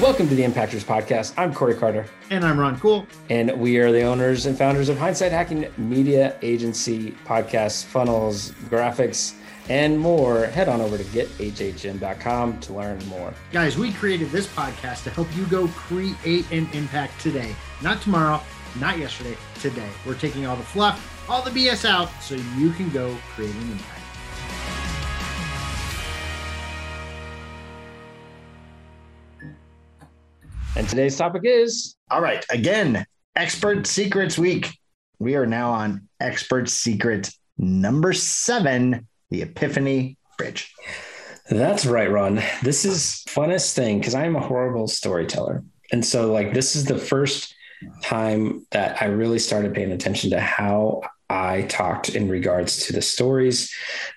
Welcome to the Impactors Podcast. I'm Corey Carter. And I'm Ron Cool. And we are the owners and founders of Hindsight Hacking Media Agency, podcasts, funnels, graphics, and more. Head on over to gethhm.com to learn more. Guys, we created this podcast to help you go create an impact today, not tomorrow, not yesterday, today. We're taking all the fluff, all the BS out so you can go create an impact. And today's topic is All right, again, Expert Secrets Week. We are now on Expert Secret number seven, the Epiphany Bridge. That's right, Ron. This is funnest thing because I'm a horrible storyteller. And so like this is the first time that I really started paying attention to how I talked in regards to the stories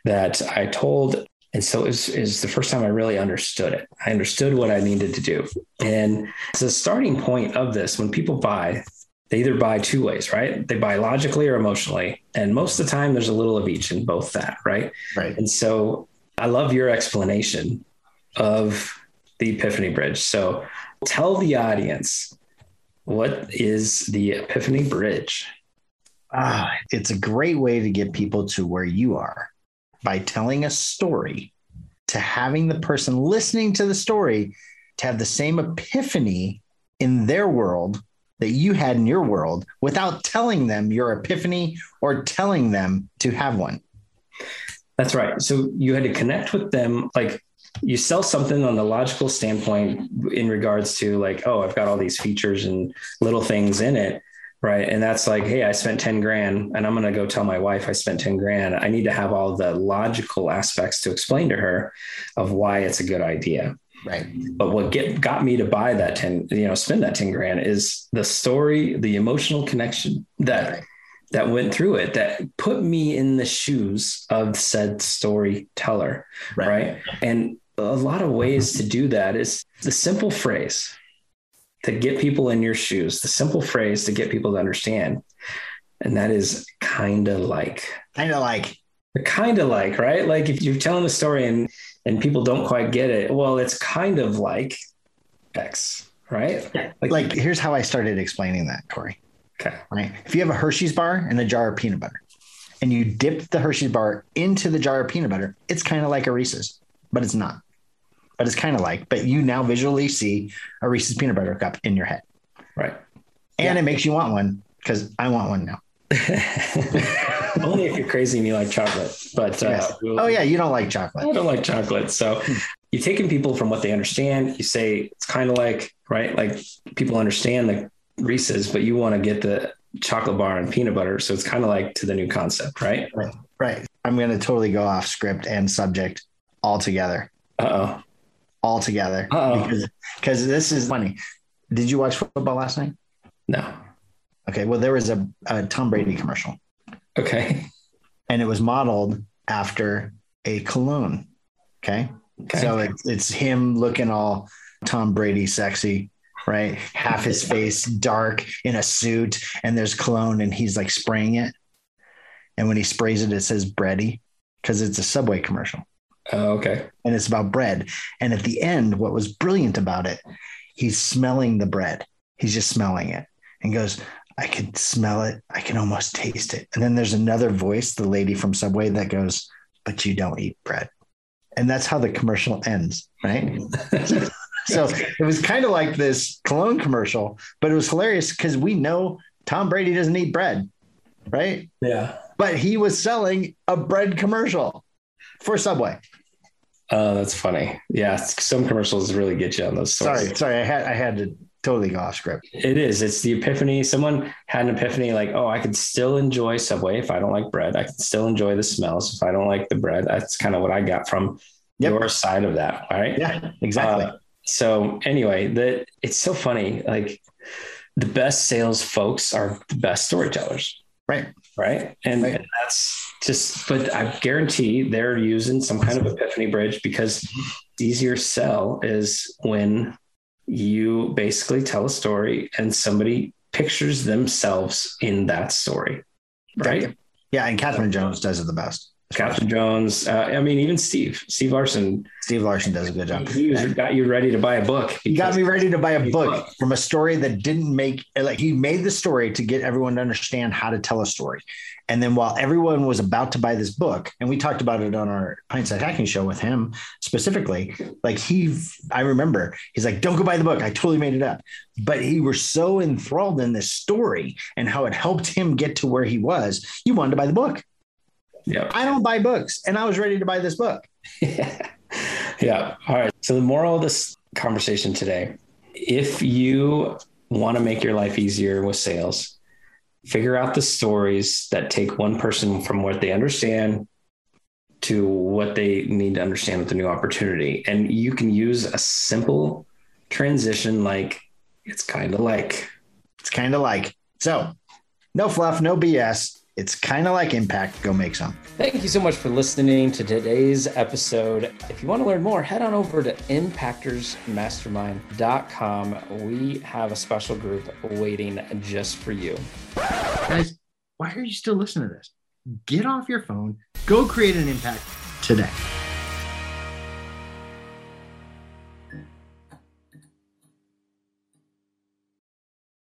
that I told and so it was, it was, the first time I really understood it. I understood what I needed to do. And it's a starting point of this when people buy, they either buy two ways, right? They buy logically or emotionally. And most of the time, there's a little of each in both that, right? Right. And so I love your explanation of the Epiphany Bridge. So tell the audience what is the Epiphany Bridge? Ah, it's a great way to get people to where you are by telling a story to having the person listening to the story to have the same epiphany in their world that you had in your world without telling them your epiphany or telling them to have one. That's right. So you had to connect with them like you sell something on the logical standpoint in regards to like oh I've got all these features and little things in it Right. And that's like, hey, I spent 10 grand and I'm going to go tell my wife I spent 10 grand. I need to have all the logical aspects to explain to her of why it's a good idea. Right. But what get, got me to buy that 10, you know, spend that 10 grand is the story, the emotional connection that, right. that went through it, that put me in the shoes of said storyteller. Right. right. And a lot of ways to do that is the simple phrase to get people in your shoes, the simple phrase to get people to understand. And that is kind of like. Kind of like. Kind of like, right? Like if you're telling a story and and people don't quite get it, well, it's kind of like X, right? Like, like here's how I started explaining that, Corey. Okay. Right. If you have a Hershey's bar and a jar of peanut butter, and you dip the Hershey's bar into the jar of peanut butter, it's kind of like a Reese's, but it's not but it's kind of like, but you now visually see a Reese's peanut butter cup in your head. Right. And yeah. it makes you want one because I want one now. Only if you're crazy and you like chocolate. But uh, yes. oh yeah, you don't like chocolate. I don't like chocolate. So hmm. you're taking people from what they understand. You say it's kind of like right, like people understand the Reese's, but you want to get the chocolate bar and peanut butter. So it's kind of like to the new concept, right? Right. Right. I'm going to totally go off script and subject altogether. Uh oh altogether because because this is funny. Did you watch football last night? No. Okay. Well, there was a, a Tom Brady commercial. Okay. And it was modeled after a cologne. Okay. okay. So it's, it's him looking all Tom Brady sexy, right? Half his face dark in a suit, and there's cologne, and he's like spraying it. And when he sprays it, it says Brady because it's a Subway commercial. Oh, okay. And it's about bread. And at the end, what was brilliant about it, he's smelling the bread. He's just smelling it and goes, I can smell it. I can almost taste it. And then there's another voice, the lady from Subway, that goes, But you don't eat bread. And that's how the commercial ends, right? so it was kind of like this cologne commercial, but it was hilarious because we know Tom Brady doesn't eat bread, right? Yeah. But he was selling a bread commercial for Subway. Oh, that's funny. Yeah, some commercials really get you on those. Sorry, sorry, I had I had to totally go off script. It is. It's the epiphany. Someone had an epiphany, like, oh, I could still enjoy Subway if I don't like bread. I can still enjoy the smells if I don't like the bread. That's kind of what I got from yep. your side of that. right? Yeah, exactly. Uh, so anyway, that it's so funny. Like the best sales folks are the best storytellers. Right. Right. And, right. and that's just but I guarantee they're using some kind of epiphany bridge because easier sell is when you basically tell a story and somebody pictures themselves in that story. Right. Yeah. And Catherine Jones does it the best. Captain Jones. Uh, I mean, even Steve, Steve Larsen. Steve Larsen does a good job. He got you ready to buy a book. He got me ready to buy a book from a story that didn't make like he made the story to get everyone to understand how to tell a story. And then while everyone was about to buy this book, and we talked about it on our hindsight hacking show with him specifically, like he, I remember he's like, "Don't go buy the book. I totally made it up." But he was so enthralled in this story and how it helped him get to where he was. You wanted to buy the book. Yeah. I don't buy books, and I was ready to buy this book. yeah. yeah. All right. So the moral of this conversation today, if you want to make your life easier with sales, figure out the stories that take one person from what they understand to what they need to understand with the new opportunity. And you can use a simple transition like it's kind of like. It's kind of like. So, no fluff, no BS. It's kind of like impact. Go make some. Thank you so much for listening to today's episode. If you want to learn more, head on over to impactorsmastermind.com. We have a special group waiting just for you. Guys, why are you still listening to this? Get off your phone, go create an impact today.